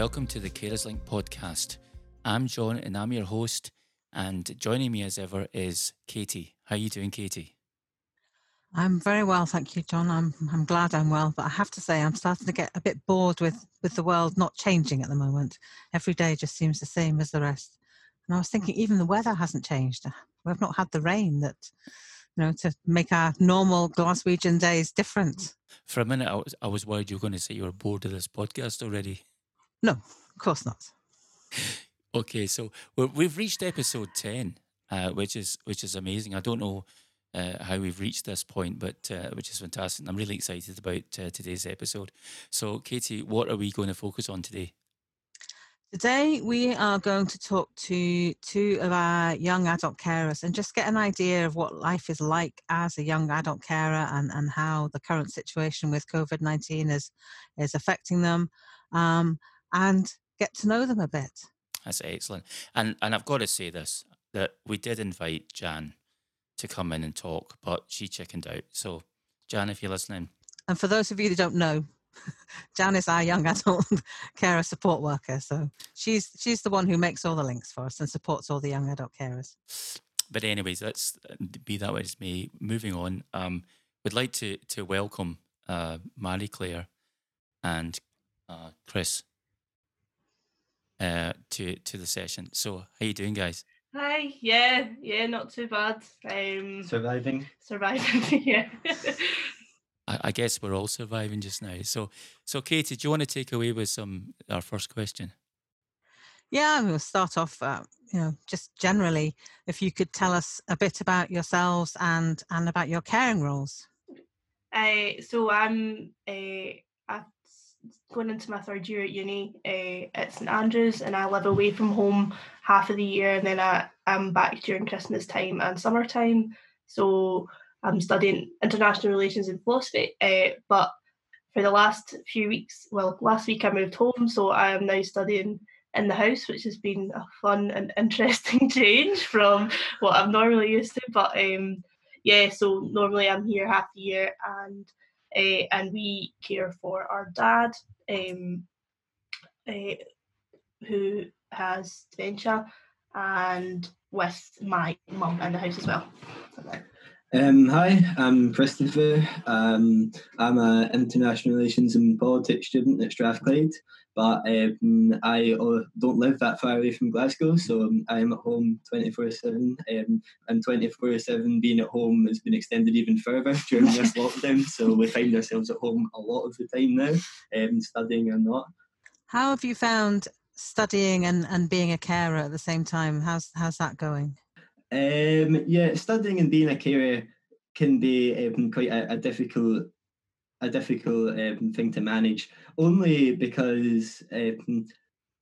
welcome to the Carers Link podcast. I'm John and I'm your host, and joining me as ever is Katie. How are you doing, Katie? I'm very well, thank you, John. I'm I'm glad I'm well, but I have to say I'm starting to get a bit bored with with the world not changing at the moment. Every day just seems the same as the rest. And I was thinking even the weather hasn't changed. We've not had the rain that you know to make our normal Glaswegian days different. For a minute, I was, I was worried you were going to say you were bored of this podcast already. No, of course not. Okay, so we've reached episode ten, uh, which is which is amazing. I don't know uh, how we've reached this point, but uh, which is fantastic. I'm really excited about uh, today's episode. So, Katie, what are we going to focus on today? Today, we are going to talk to two of our young adult carers and just get an idea of what life is like as a young adult carer and, and how the current situation with COVID 19 is, is affecting them um, and get to know them a bit. That's excellent. And, and I've got to say this that we did invite Jan to come in and talk, but she chickened out. So, Jan, if you're listening. And for those of you that don't know, Jan is our young adult carer support worker. So she's she's the one who makes all the links for us and supports all the young adult carers. But anyways, let's be that way as me. Moving on, um, we'd like to to welcome uh, Marie Claire and uh, Chris uh, to to the session. So how you doing, guys? Hi, yeah, yeah, not too bad. Um, surviving. Surviving, yeah. I, I, guess we're all surviving just now. So, so Katie, do you want to take away with some our first question? Yeah, we'll start off. Uh, you know, just generally, if you could tell us a bit about yourselves and and about your caring roles. Uh, so I'm a going into my third year at uni uh, at St Andrews, and I live away from home half of the year, and then I, I'm back during Christmas time and summertime. So I'm studying international relations and philosophy. Uh, but for the last few weeks, well, last week I moved home, so I am now studying in the house, which has been a fun and interesting change from what I'm normally used to. But um, yeah, so normally I'm here half the year and uh, and we care for our dad, um, uh, who has dementia, and with my mum in the house as well. Um, hi, I'm Christopher. Um, I'm an international relations and politics student at Strathclyde but um, I uh, don't live that far away from Glasgow, so um, I'm at home 24 7. Um, and 24 7 being at home has been extended even further during this lockdown, so we find ourselves at home a lot of the time now, um, studying or not. How have you found studying and, and being a carer at the same time? How's, how's that going? Um, yeah, studying and being a carer can be um, quite a, a difficult a difficult um, thing to manage, only because um,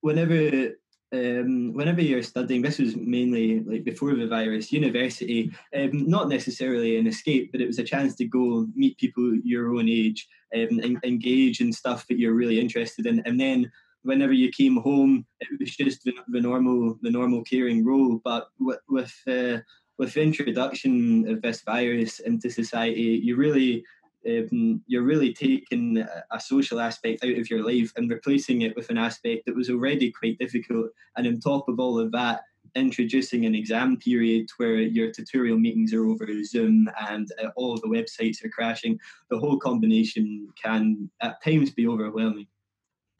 whenever um, whenever you're studying, this was mainly like before the virus, university, um, not necessarily an escape, but it was a chance to go meet people your own age um, and engage in stuff that you're really interested in. And then whenever you came home, it was just the, the normal, the normal caring role. But with with, uh, with the introduction of this virus into society, you really um, you're really taking a social aspect out of your life and replacing it with an aspect that was already quite difficult. And on top of all of that, introducing an exam period where your tutorial meetings are over Zoom and uh, all the websites are crashing, the whole combination can at times be overwhelming.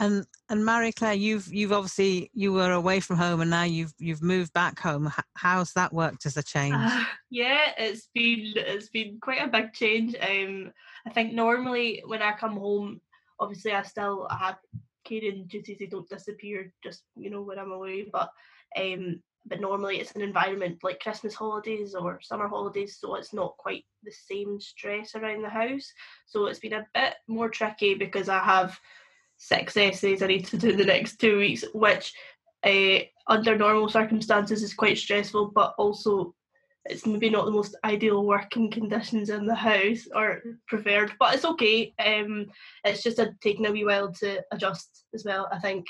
And and Marie Claire, you've you've obviously you were away from home and now you've you've moved back home. How's that worked as a change? Uh, yeah, it's been it's been quite a big change. Um, I think normally when I come home, obviously I still have caring duties. They don't disappear just you know when I'm away, but um, but normally it's an environment like Christmas holidays or summer holidays, so it's not quite the same stress around the house. So it's been a bit more tricky because I have six essays I need to do the next two weeks, which uh, under normal circumstances is quite stressful, but also it's maybe not the most ideal working conditions in the house or preferred, but it's okay. Um, it's just a, taking a wee while to adjust as well. I think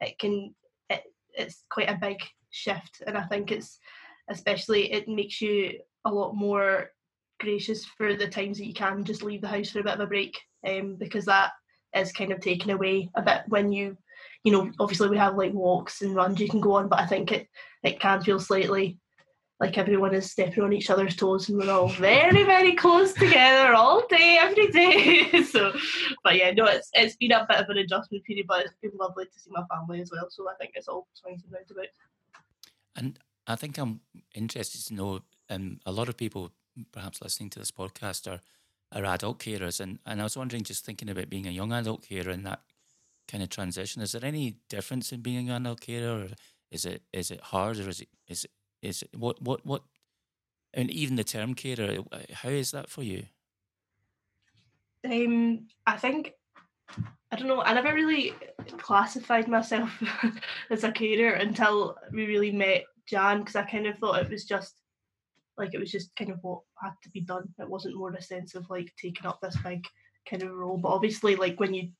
it can, it, it's quite a big shift, and I think it's especially it makes you a lot more gracious for the times that you can just leave the house for a bit of a break, um, because that is kind of taken away a bit when you you know, obviously we have like walks and runs you can go on, but I think it it can feel slightly like everyone is stepping on each other's toes and we're all very very close together all day every day. So but yeah no it's it's been a bit of an adjustment period but it's been lovely to see my family as well so i think it's all swings and roundabouts and i think i'm interested to know um, a lot of people perhaps listening to this podcast are are adult carers and and i was wondering just thinking about being a young adult carer and that kind of transition is there any difference in being an adult carer or is it is it hard or is it is it is it, what what what and even the term carer how is that for you? Um i think i don't know i never really classified myself as a carer until we really met jan because i kind of thought it was just like it was just kind of what had to be done. It wasn't more a sense of like taking up this big kind of role. But obviously like when you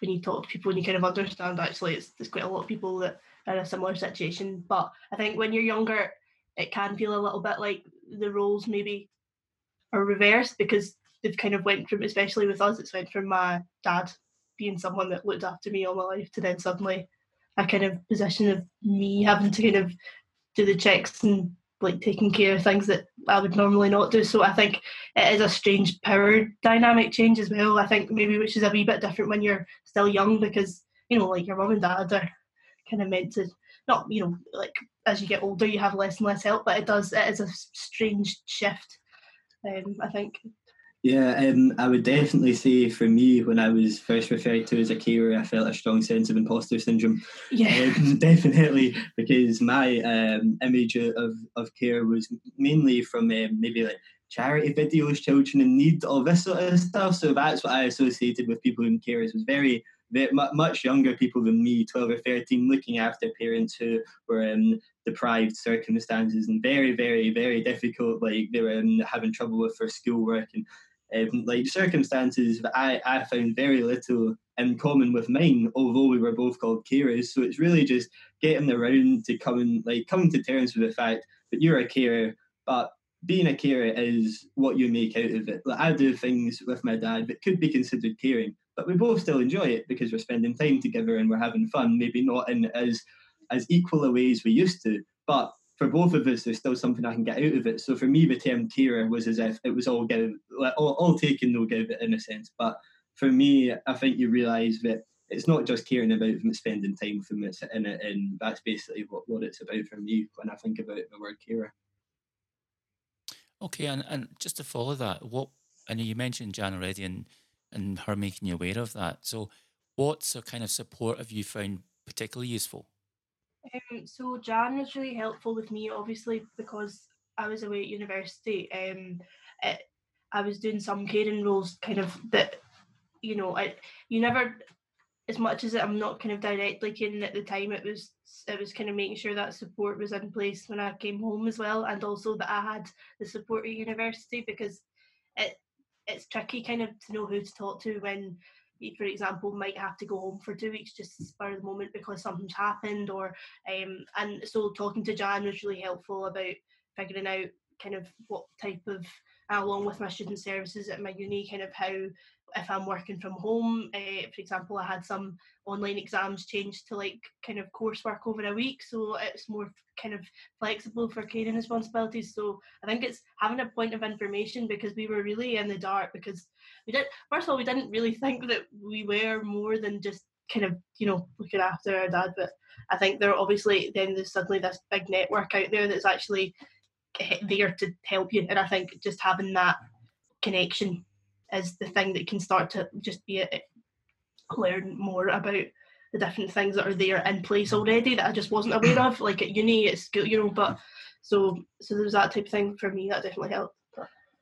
when you talk to people and you kind of understand actually it's there's quite a lot of people that are in a similar situation. But i think when you're younger it can feel a little bit like the roles maybe are reversed because they've kind of went from, especially with us, it's went from my dad being someone that looked after me all my life to then suddenly a kind of position of me having to kind of do the checks and like taking care of things that I would normally not do. So I think it is a strange power dynamic change as well. I think maybe which is a wee bit different when you're still young because you know like your mum and dad are kind of meant to not you know like as you get older you have less and less help but it does it is a strange shift um, i think yeah, um, I would definitely say for me, when I was first referred to as a carer, I felt a strong sense of imposter syndrome. Yeah, um, definitely, because my um, image of, of care was mainly from um, maybe like charity videos, children in need, all this sort of stuff. So that's what I associated with people in carers was very much younger people than me, 12 or 13, looking after parents who were in deprived circumstances and very, very, very difficult. Like they were um, having trouble with their schoolwork and um, like circumstances that I, I found very little in common with mine, although we were both called carers. So it's really just getting around to coming like coming to terms with the fact that you're a carer, but being a carer is what you make out of it. Like I do things with my dad that could be considered caring, but we both still enjoy it because we're spending time together and we're having fun. Maybe not in as as equal a way as we used to, but for both of us, there's still something I can get out of it. So for me, the term carer was as if it was all give, all, all taken, no give, in a sense. But for me, I think you realise that it's not just caring about them, it's spending time with them, it's in it, and that's basically what, what it's about for me when I think about the word carer. Okay, and, and just to follow that, what I know you mentioned Jan already and and her making you aware of that. So what sort of kind of support have you found particularly useful? Um, so Jan was really helpful with me, obviously, because I was away at university. Um, it, I was doing some caring roles, kind of that, you know, I you never, as much as I'm not kind of directly caring at the time. It was it was kind of making sure that support was in place when I came home as well, and also that I had the support at university because it it's tricky kind of to know who to talk to when for example, might have to go home for two weeks just of the moment because something's happened or um and so talking to Jan was really helpful about figuring out kind of what type of along with my student services at my uni kind of how if I'm working from home, uh, for example, I had some online exams changed to like kind of coursework over a week, so it's more kind of flexible for caring responsibilities. So I think it's having a point of information because we were really in the dark because we did first of all we didn't really think that we were more than just kind of you know looking after our dad, but I think there obviously then there's suddenly this big network out there that's actually there to help you, and I think just having that connection is the thing that can start to just be a, learn more about the different things that are there in place already that I just wasn't aware of, like at uni, at school, you know. But so so there's that type of thing for me that definitely helped.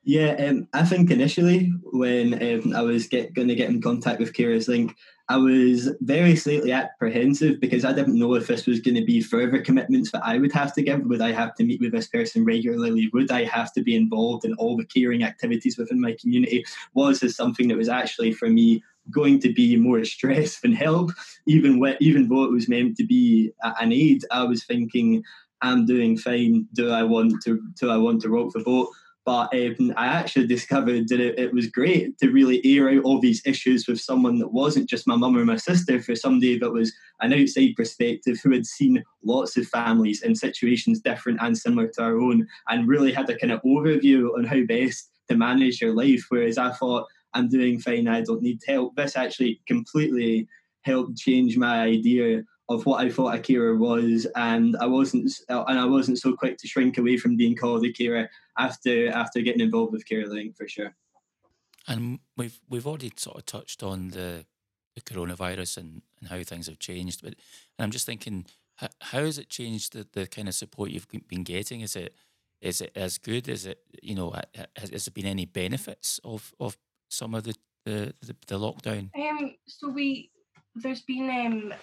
Yeah, um, I think initially when um, I was going to get in contact with Carers Link, I was very slightly apprehensive because I didn't know if this was going to be further commitments that I would have to give. Would I have to meet with this person regularly? Would I have to be involved in all the caring activities within my community? Was this something that was actually for me going to be more stress than help? Even even though it was meant to be an aid, I was thinking, I'm doing fine. Do I want to? Do I want to rock the boat? But um, I actually discovered that it, it, was great to really air out all these issues with someone that wasn't just my mum or my sister, for somebody that was an outside perspective who had seen lots of families in situations different and similar to our own, and really had a kind of overview on how best to manage your life. Whereas I thought, I'm doing fine, I don't need help. This actually completely helped change my idea of what I thought a carer was, and I wasn't and I wasn't so quick to shrink away from being called a carer after after getting involved with Carers Link for sure. And we've we've already sort of touched on the the coronavirus and, and how things have changed, but I'm just thinking, how, how has it changed the, the kind of support you've been getting? Is it is it as good? Is it you know has, has there been any benefits of of some of the the, the, the lockdown? Um, so we there's been um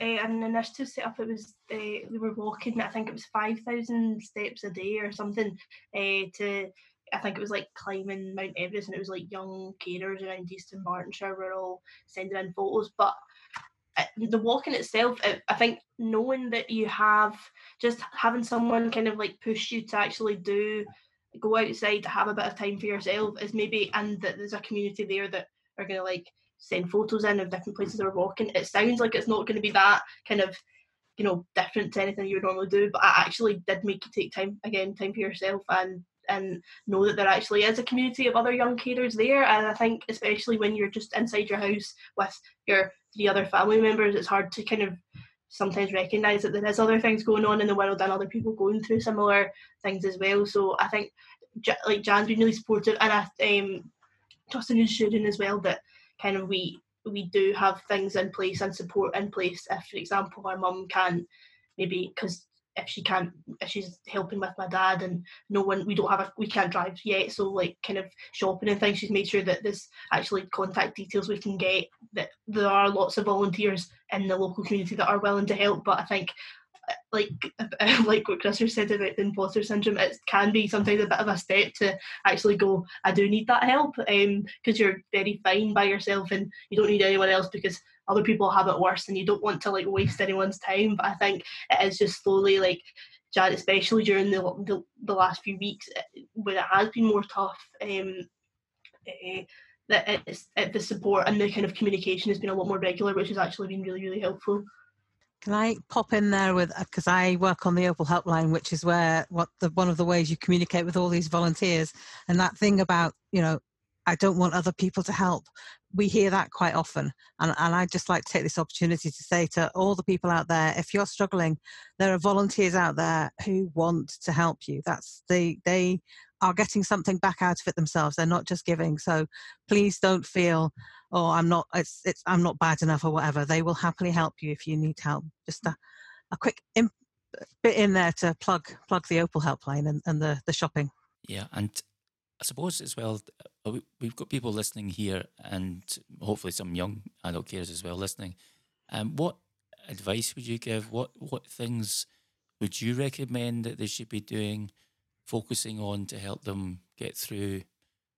uh, an initiative set up. It was uh, we were walking. I think it was five thousand steps a day or something. Uh, to I think it was like climbing Mount Everest, and it was like young carers around East Dunbartonshire were all sending in photos. But the walking itself, I think knowing that you have just having someone kind of like push you to actually do go outside to have a bit of time for yourself is maybe and that there's a community there that are going to like send photos in of different places they're walking. It sounds like it's not going to be that kind of, you know, different to anything you would normally do, but I actually did make you take time again, time for yourself and and know that there actually is a community of other young carers there. And I think especially when you're just inside your house with your three other family members, it's hard to kind of sometimes recognise that there is other things going on in the world and other people going through similar things as well. So I think like Jan's been really supportive, and I um, Justin is showing as well that kind of we we do have things in place and support in place. If, for example, our mum can maybe because if she can't if she's helping with my dad and no one we don't have a we can't drive yet so like kind of shopping and things she's made sure that there's actually contact details we can get that there are lots of volunteers in the local community that are willing to help but i think like like what Chris said about the imposter syndrome, it can be sometimes a bit of a step to actually go, I do need that help, because um, you're very fine by yourself and you don't need anyone else because other people have it worse and you don't want to like waste anyone's time. But I think it is just slowly like especially during the, the, the last few weeks when it has been more tough. Um, uh, that it's, it, the support and the kind of communication has been a lot more regular, which has actually been really, really helpful. Can I pop in there with because uh, I work on the Opal Helpline, which is where what the one of the ways you communicate with all these volunteers, and that thing about you know I don't want other people to help. We hear that quite often, and and I just like to take this opportunity to say to all the people out there, if you're struggling, there are volunteers out there who want to help you. That's they they are getting something back out of it themselves. They're not just giving. So please don't feel oh i'm not it's, it's i'm not bad enough or whatever they will happily help you if you need help. Just a, a quick imp, bit in there to plug plug the opal helpline and, and the the shopping. Yeah and i suppose as well uh, we've got people listening here and hopefully some young adult carers as well listening. Um, what advice would you give? What what things would you recommend that they should be doing focusing on to help them get through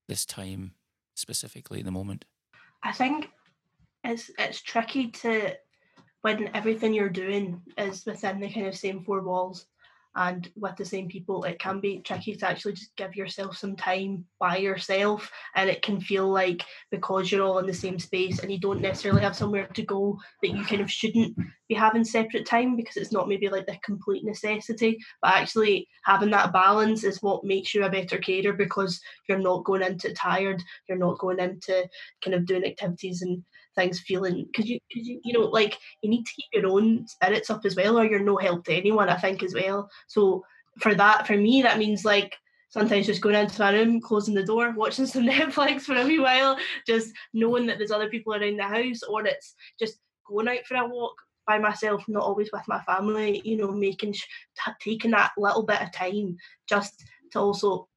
this time specifically at the moment I think it's it's tricky to when everything you're doing is within the kind of same four walls and with the same people it can be mm-hmm. tricky to actually just give yourself some time by yourself and it can feel like because you're all in the same space and you don't necessarily have somewhere to go that you kind of shouldn't be having separate time because it's not maybe like the complete necessity but actually having that balance is what makes you a better carer because you're not going into tired you're not going into kind of doing activities and things feeling because you, cause you you know like you need to keep your own spirits up as well or you're no help to anyone i think as well. So for that for me that means like sometimes just going into my room closing the door watching some netflix for a wee while just knowing that there's other people around the house or it's just going out for a walk by myself not always with my family you know making taking that little bit of time just to also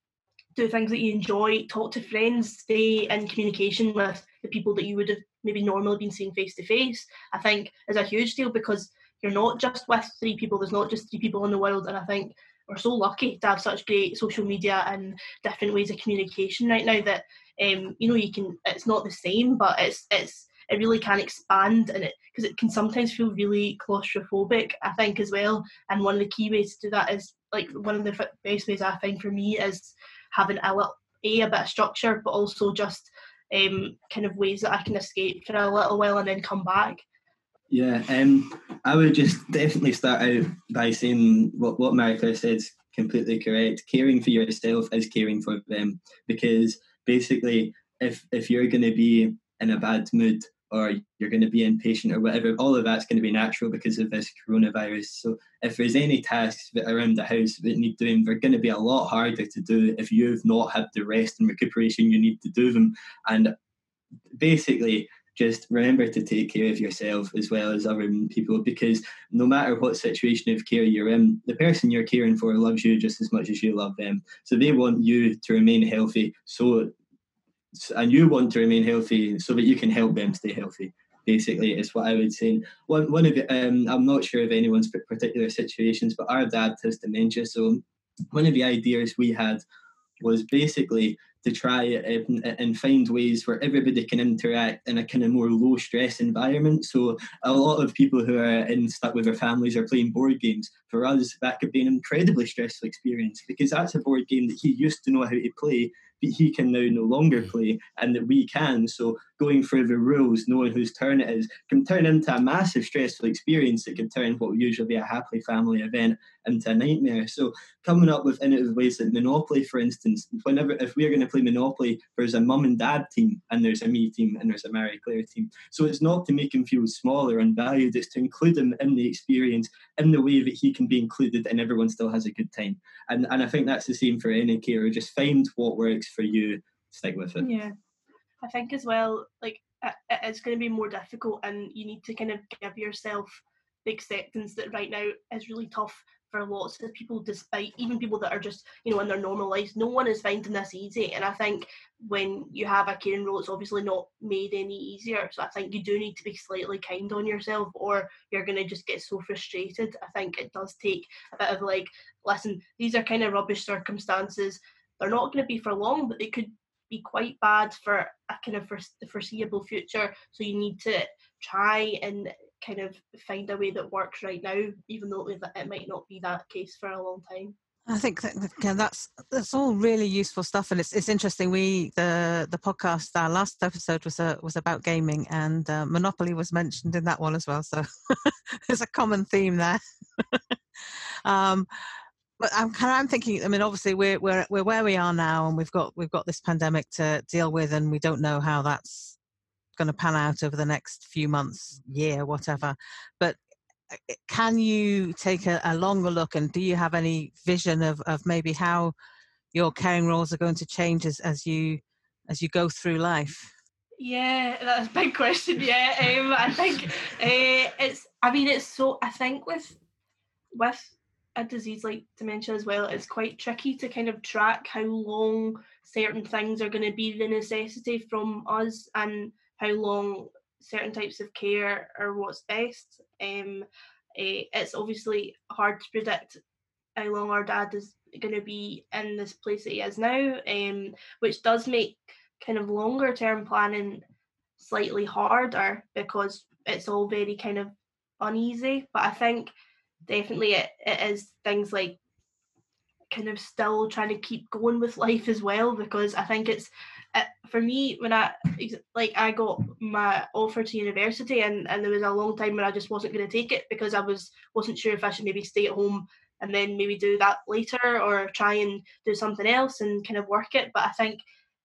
do things that you enjoy talk to friends stay in communication with the people that you would have maybe normally been seeing face to face, I think is a huge deal because you're not just with three people, there's not just three people in the world. And I think we're so lucky to have such great social media and different ways of communication right now that um, you know you can it's not the same but it's it's it really can expand and it because it can sometimes feel really claustrophobic i think as well and one of the key ways to do that is like one of the best ways i find for me is having a little a a bit of structure, but also just um, kind of ways that I can escape for a little while and then come back. Yeah, um, I would just definitely start out by saying what what Marie Claire said is completely correct. Caring for yourself is caring for them because basically, if if you're going to be in a bad mood or you're going to be impatient or whatever, all of that's going to be natural because of this coronavirus. So if there's any tasks that around the house that need doing, they're going to be a lot harder to do if you've not had the rest and recuperation you need to do them. And basically, just remember to take care of yourself as well as other people because no matter what situation of care you're in, the person you're caring for loves you just as much as you love them. So they want you to remain healthy. So and you want to remain healthy so that you can help them stay healthy. Basically, is what I would say. One one of um, I'm not sure of anyone's particular situations, but our dad has dementia. So one of the ideas we had was basically to try and, and find ways where everybody can interact in a kind of more low stress environment. So a lot of people who are in stuck with their families are playing board games. For us, that could be an incredibly stressful experience because that's a board game that he used to know how to play he can now no longer mm. play and that we can. So going through the rules, knowing whose turn it is, can turn into a massive stressful experience that can turn what would usually be a happily family event into a nightmare. So coming up with innovative ways like Monopoly, for instance, whenever if we're going to play Monopoly, there's a mum and dad team and there's a me team and there's a Marie Claire team. So it's not to make him feel smaller and valued, it's to include him in the experience in the way that he can be included and everyone still has a good time. And and I think that's the same for any carer. Just find what works for you, stick with it. Yeah. I think as well, like it's going to be more difficult, and you need to kind of give yourself the acceptance that right now is really tough for lots of people, despite even people that are just, you know, in their normal lives. No one is finding this easy. And I think when you have a caring role, it's obviously not made any easier. So I think you do need to be slightly kind on yourself or you're going to just get so frustrated. I think it does take a bit of like, listen, these are kind of rubbish circumstances. They're not going to be for long, but they could be quite bad for a kind of for the foreseeable future. So you need to try and kind of find a way that works right now, even though it might not be that case for a long time. I think that, yeah, that's that's all really useful stuff, and it's it's interesting. We the the podcast our last episode was a, was about gaming, and uh, Monopoly was mentioned in that one as well. So there's a common theme there. um, but I'm kind of I'm thinking. I mean, obviously we're we're we're where we are now, and we've got we've got this pandemic to deal with, and we don't know how that's going to pan out over the next few months, year, whatever. But uh, can you take a, a longer look and do you have any vision of, of maybe how your caring roles are going to change as, as you as you go through life? Yeah, that's a big question. Yeah, um, I think uh, it's. I mean, it's so. I think with with a disease like dementia as well, it's quite tricky to kind of track how long certain things are going to be the necessity from us, and how long certain types of care are what's best. Um, uh, it's obviously hard to predict how long our dad is going to be in this place that he is now, um, which does make kind of longer term planning slightly harder because it's all very kind of uneasy. But I think definitely it, it is things like kind of still trying to keep going with life as well because I think it's uh, for me when I like I got my offer to university and and there was a long time when I just wasn't going to take it because I was wasn't sure if I should maybe stay at home and then maybe do that later or try and do something else and kind of work it. But I think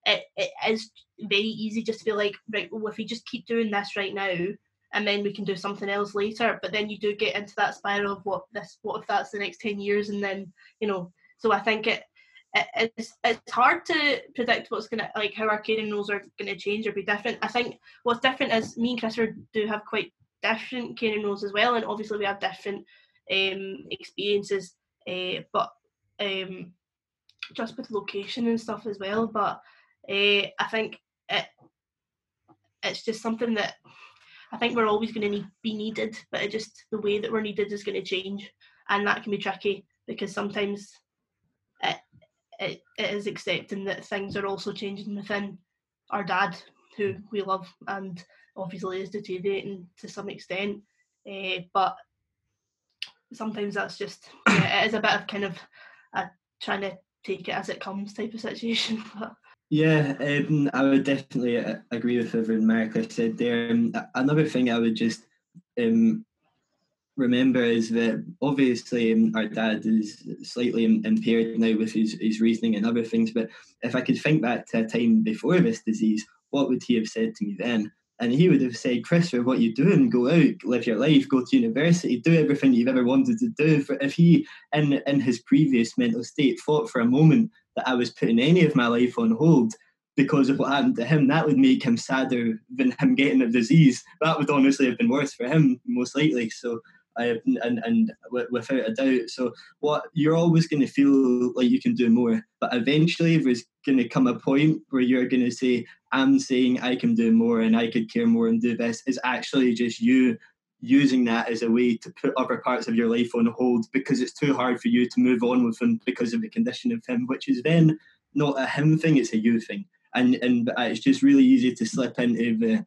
it, it is very easy just to be like right well if we just keep doing this right now and then we can do something else later but then you do get into that spiral of what this what if that's the next 10 years and then you know so I think it it's it's hard to predict what's gonna like how our caring roles are gonna change or be different. I think what's different is me and Christopher do have quite different caring roles as well, and obviously we have different um, experiences, uh, but um, just with location and stuff as well. But uh, I think it it's just something that I think we're always going to need, be needed, but it just the way that we're needed is going to change, and that can be tricky because sometimes it, it, it is accepting that things are also changing within our dad, who we love and obviously is deteriorating to some extent. Uh, but sometimes that's just yeah, it is a bit of kind of a, trying to take it as it comes type of situation. yeah, um, I would definitely uh, agree with everything Marie Claire said there. Um, another thing I would just um, remember is that obviously um, our dad is slightly impaired now with his, his reasoning and other things, but if I could think back to a time before this disease, what would he have said to me then? And he would have said, Christopher, what you doing? Go out, live your life, go to university, do everything you've ever wanted to do. If he, in in his previous mental state, thought for a moment that I was putting any of my life on hold because of what happened to him, that would make him sadder than him getting a disease. That would honestly have been worse for him, most likely. So, I and and without a doubt. So, what you're always going to feel like you can do more, but eventually there's going to come a point where you're going to say, "I'm saying I can do more and I could care more and do this." Is actually just you using that as a way to put other parts of your life on hold because it's too hard for you to move on with him because of the condition of him, which is then not a him thing, it's a you thing. And and uh, it's just really easy to slip into the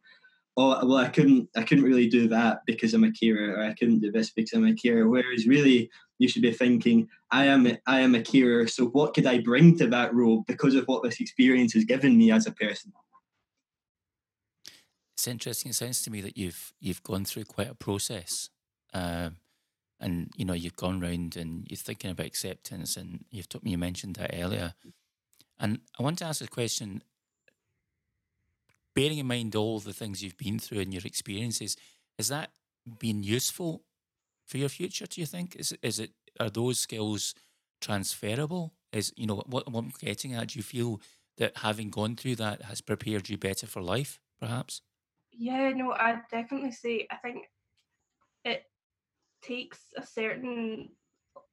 oh well I couldn't I couldn't really do that because I'm a carer or I couldn't do this because I'm a carer. Whereas really you should be thinking, I am I am a carer, so what could I bring to that role because of what this experience has given me as a person? It's interesting. It sounds to me that you've you've gone through quite a process, um, and you know you've gone round and you're thinking about acceptance, and you've told me you mentioned that earlier, and I want to ask a question. Bearing in mind all the things you've been through and your experiences, has that been useful for your future? Do you think is is it are those skills transferable? Is you know what, what I'm getting at? Do you feel that having gone through that has prepared you better for life, perhaps? Yeah, no, I definitely say I think it takes a certain,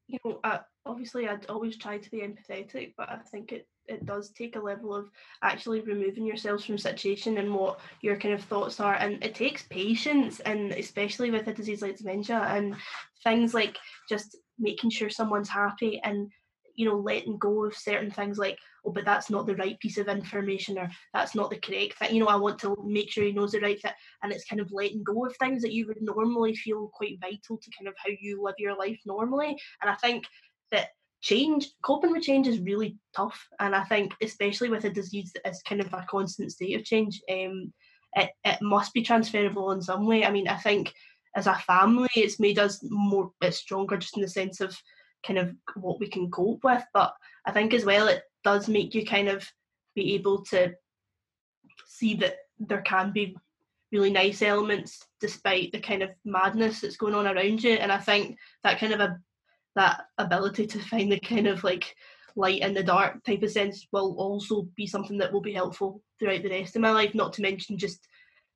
you know, uh, obviously I'd always try to be empathetic, but I think it it does take a level of actually removing yourselves from situation and what your kind of thoughts are, and it takes patience, and especially with a disease like dementia and things like just making sure someone's happy and you know letting go of certain things like oh but that's not the right piece of information or that's not the correct thing you know i want to make sure he knows the right thing and it's kind of letting go of things that you would normally feel quite vital to kind of how you live your life normally. And i think that change coping with change is really tough. And i think especially with a disease that is kind of a constant state of change um it, it must be transferable in some way. I mean i think as a family it's made us more stronger just in the sense of kind of what we can cope with. But I think as well it does make you kind of be able to see that there can be really nice elements despite the kind of madness that's going on around you. And I think that kind of a that ability to find the kind of like light in the dark type of sense will also be something that will be helpful throughout the rest of my life, not to mention just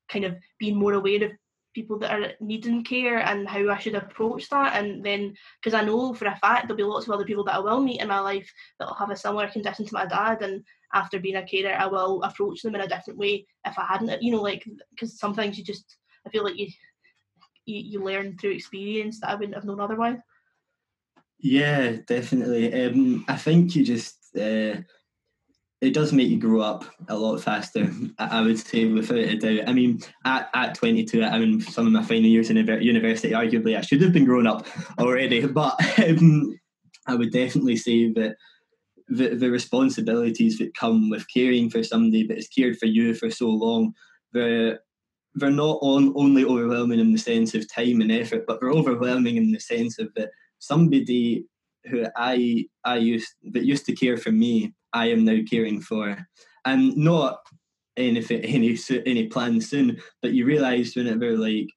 kind of being more aware of people that are needing care and how I should approach that. And then, because I know for a fact there'll be lots of other people that I will meet in my life that'll have a similar condition to my dad. And after being a carer, I will approach them in a different way if I hadn't, you know, like, because some things you just, I feel like you, you, you learn through experience that I wouldn't have known otherwise. Yeah, definitely. Um, I think you just uh, it does make you grow up a lot faster. I would say, without a doubt. I mean, at, at 22, I'm in some of my final years in university. Arguably, I should have been grown up already, but um, I would definitely say that the, the responsibilities that come with caring for somebody that has cared for you for so long, they're, they're not on, only overwhelming in the sense of time and effort, but they're overwhelming in the sense of that somebody who I I used that used to care for me I am now caring for, and not anything, any any plans soon. But you realise whenever like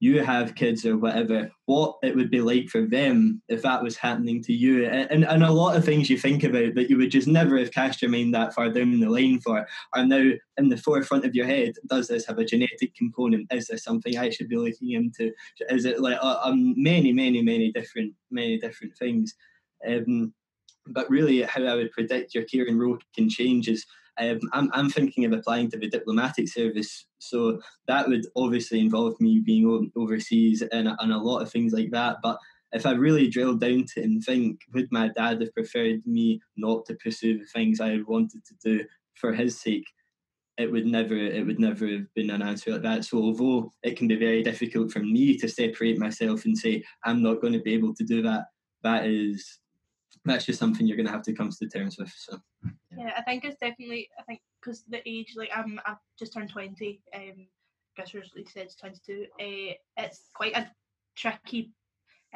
you have kids or whatever, what it would be like for them if that was happening to you, and and a lot of things you think about that you would just never have cast your mind that far down the line for are now in the forefront of your head. Does this have a genetic component? Is this something I should be looking into? Is it like uh, um, many, many, many different, many different things? Um, but really, how I would predict your caring role can change is um, I'm, I'm thinking of applying to the diplomatic service. So that would obviously involve me being overseas and, and a lot of things like that. But if I really drill down to it and think, would my dad have preferred me not to pursue the things I wanted to do for his sake? It would never, it would never have been an answer like that. So although it can be very difficult for me to separate myself and say I'm not going to be able to do that, that is that's just something you're going to have to come to terms with. So yeah, I think it's definitely I think because the age like I'm I've just turned twenty. Um, guess usually says twenty two. Uh, it's quite a tricky,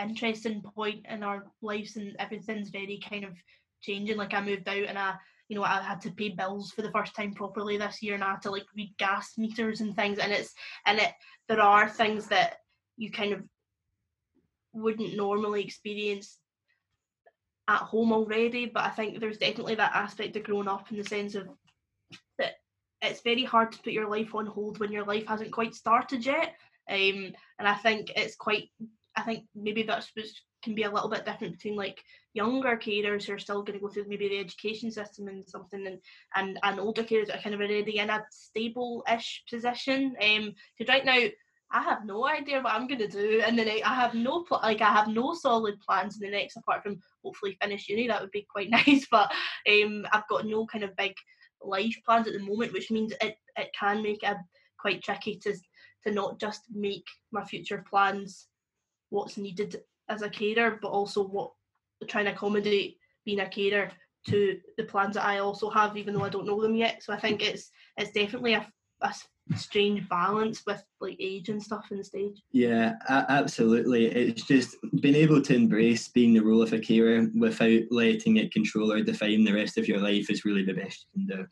interesting point in our lives, and everything's very kind of changing. Like I moved out and I you know, I had to pay bills for the first time properly this year and I had to like read gas meters and things and it's and it there are things that you kind of wouldn't normally experience at home already, but I think there's definitely that aspect of growing up in the sense of that it's very hard to put your life on hold when your life hasn't quite started yet. Um, and I think it's quite, I think maybe that's what can be a little bit different between like younger carers who are still going to go through maybe the education system and something, and and, and older carers that are kind of already in a stable-ish position. Um, because right now I have no idea what I'm going to do, and then I have no pl- like I have no solid plans in the next apart from hopefully finish uni. That would be quite nice, but um, I've got no kind of big life plans at the moment, which means it it can make it quite tricky to to not just make my future plans what's needed as a carer, but also what trying to accommodate being a carer to the plans that I also have, even though I don't know them yet. So I think it's it's definitely a, a strange balance with like age and stuff in the stage. Yeah, absolutely. It's just being able to embrace being the role of a carer without letting it control or define the rest of your life is really the best you can do.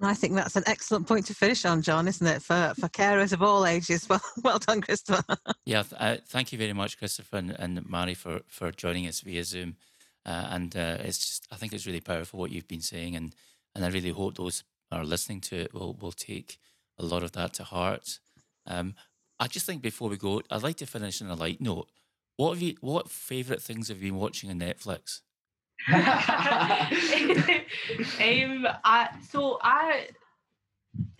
And I think that's an excellent point to finish on, John, isn't it? For for carers of all ages. Well, well done, Christopher. yeah, uh, thank you very much, Christopher and, and Mary, for for joining us via Zoom. Uh, and uh, it's just, I think it's really powerful what you've been saying, and and I really hope those are listening to it will will take a lot of that to heart. Um, I just think before we go, I'd like to finish on a light note. What have you? What favourite things have you been watching on Netflix? um, I, so I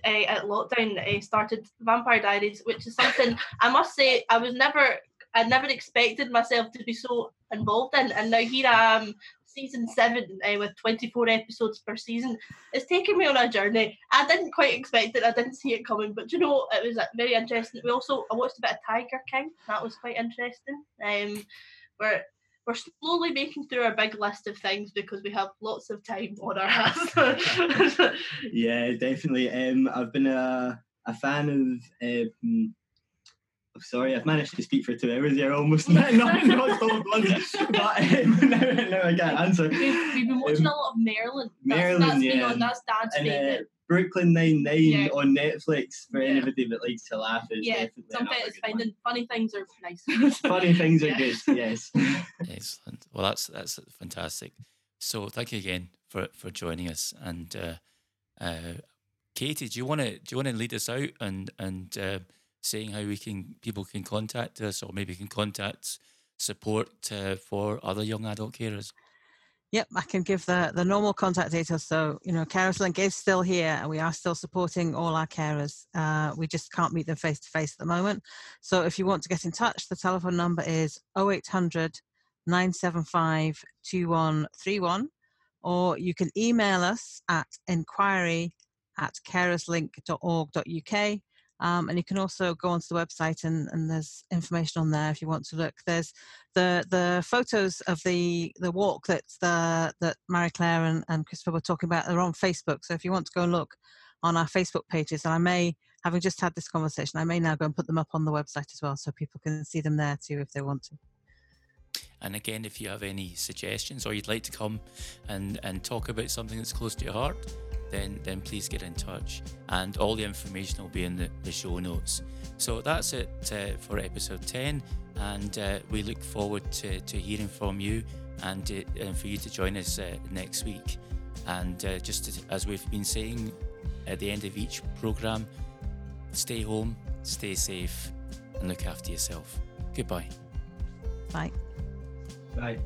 uh, at lockdown uh, started Vampire Diaries, which is something I must say I was never I never expected myself to be so involved in, and now here I am, season seven uh, with 24 episodes per season. It's taken me on a journey. I didn't quite expect it. I didn't see it coming, but you know, it was very interesting. We also I watched a bit of Tiger King. That was quite interesting. Um, where we're slowly making through our big list of things because we have lots of time on our hands. yeah, definitely. Um, I've been a, a fan of. Um, sorry, I've managed to speak for two hours here almost. not, not, not so blunt, but um, now, now I can't answer. We've, we've been watching um, a lot of Maryland. That's, that's yeah. On, that's Dad's and, favourite. Uh, Brooklyn Nine Nine yeah. on Netflix for yeah. anybody that likes to laugh. Is yeah, sometimes finding one. funny things are nice. funny things are good. Yes. Excellent. Well, that's that's fantastic. So thank you again for for joining us. And uh, uh, Katie, do you want to do you want to lead us out and and uh, saying how we can people can contact us or maybe can contact support uh, for other young adult carers? Yep, I can give the, the normal contact details. So, you know, Carers Link is still here and we are still supporting all our carers. Uh, we just can't meet them face to face at the moment. So, if you want to get in touch, the telephone number is 0800 975 2131, or you can email us at inquiry at carerslink.org.uk um, and you can also go onto the website and, and there's information on there if you want to look. There's the the photos of the the walk that the, that Marie Claire and, and Christopher were talking about They're on Facebook. So if you want to go and look on our Facebook pages, and I may, having just had this conversation, I may now go and put them up on the website as well, so people can see them there too if they want to. And again, if you have any suggestions or you'd like to come and, and talk about something that's close to your heart, then then please get in touch. And all the information will be in the, the show notes. So that's it uh, for episode 10. And uh, we look forward to, to hearing from you and, uh, and for you to join us uh, next week. And uh, just to, as we've been saying at the end of each program, stay home, stay safe, and look after yourself. Goodbye. Bye. Bye.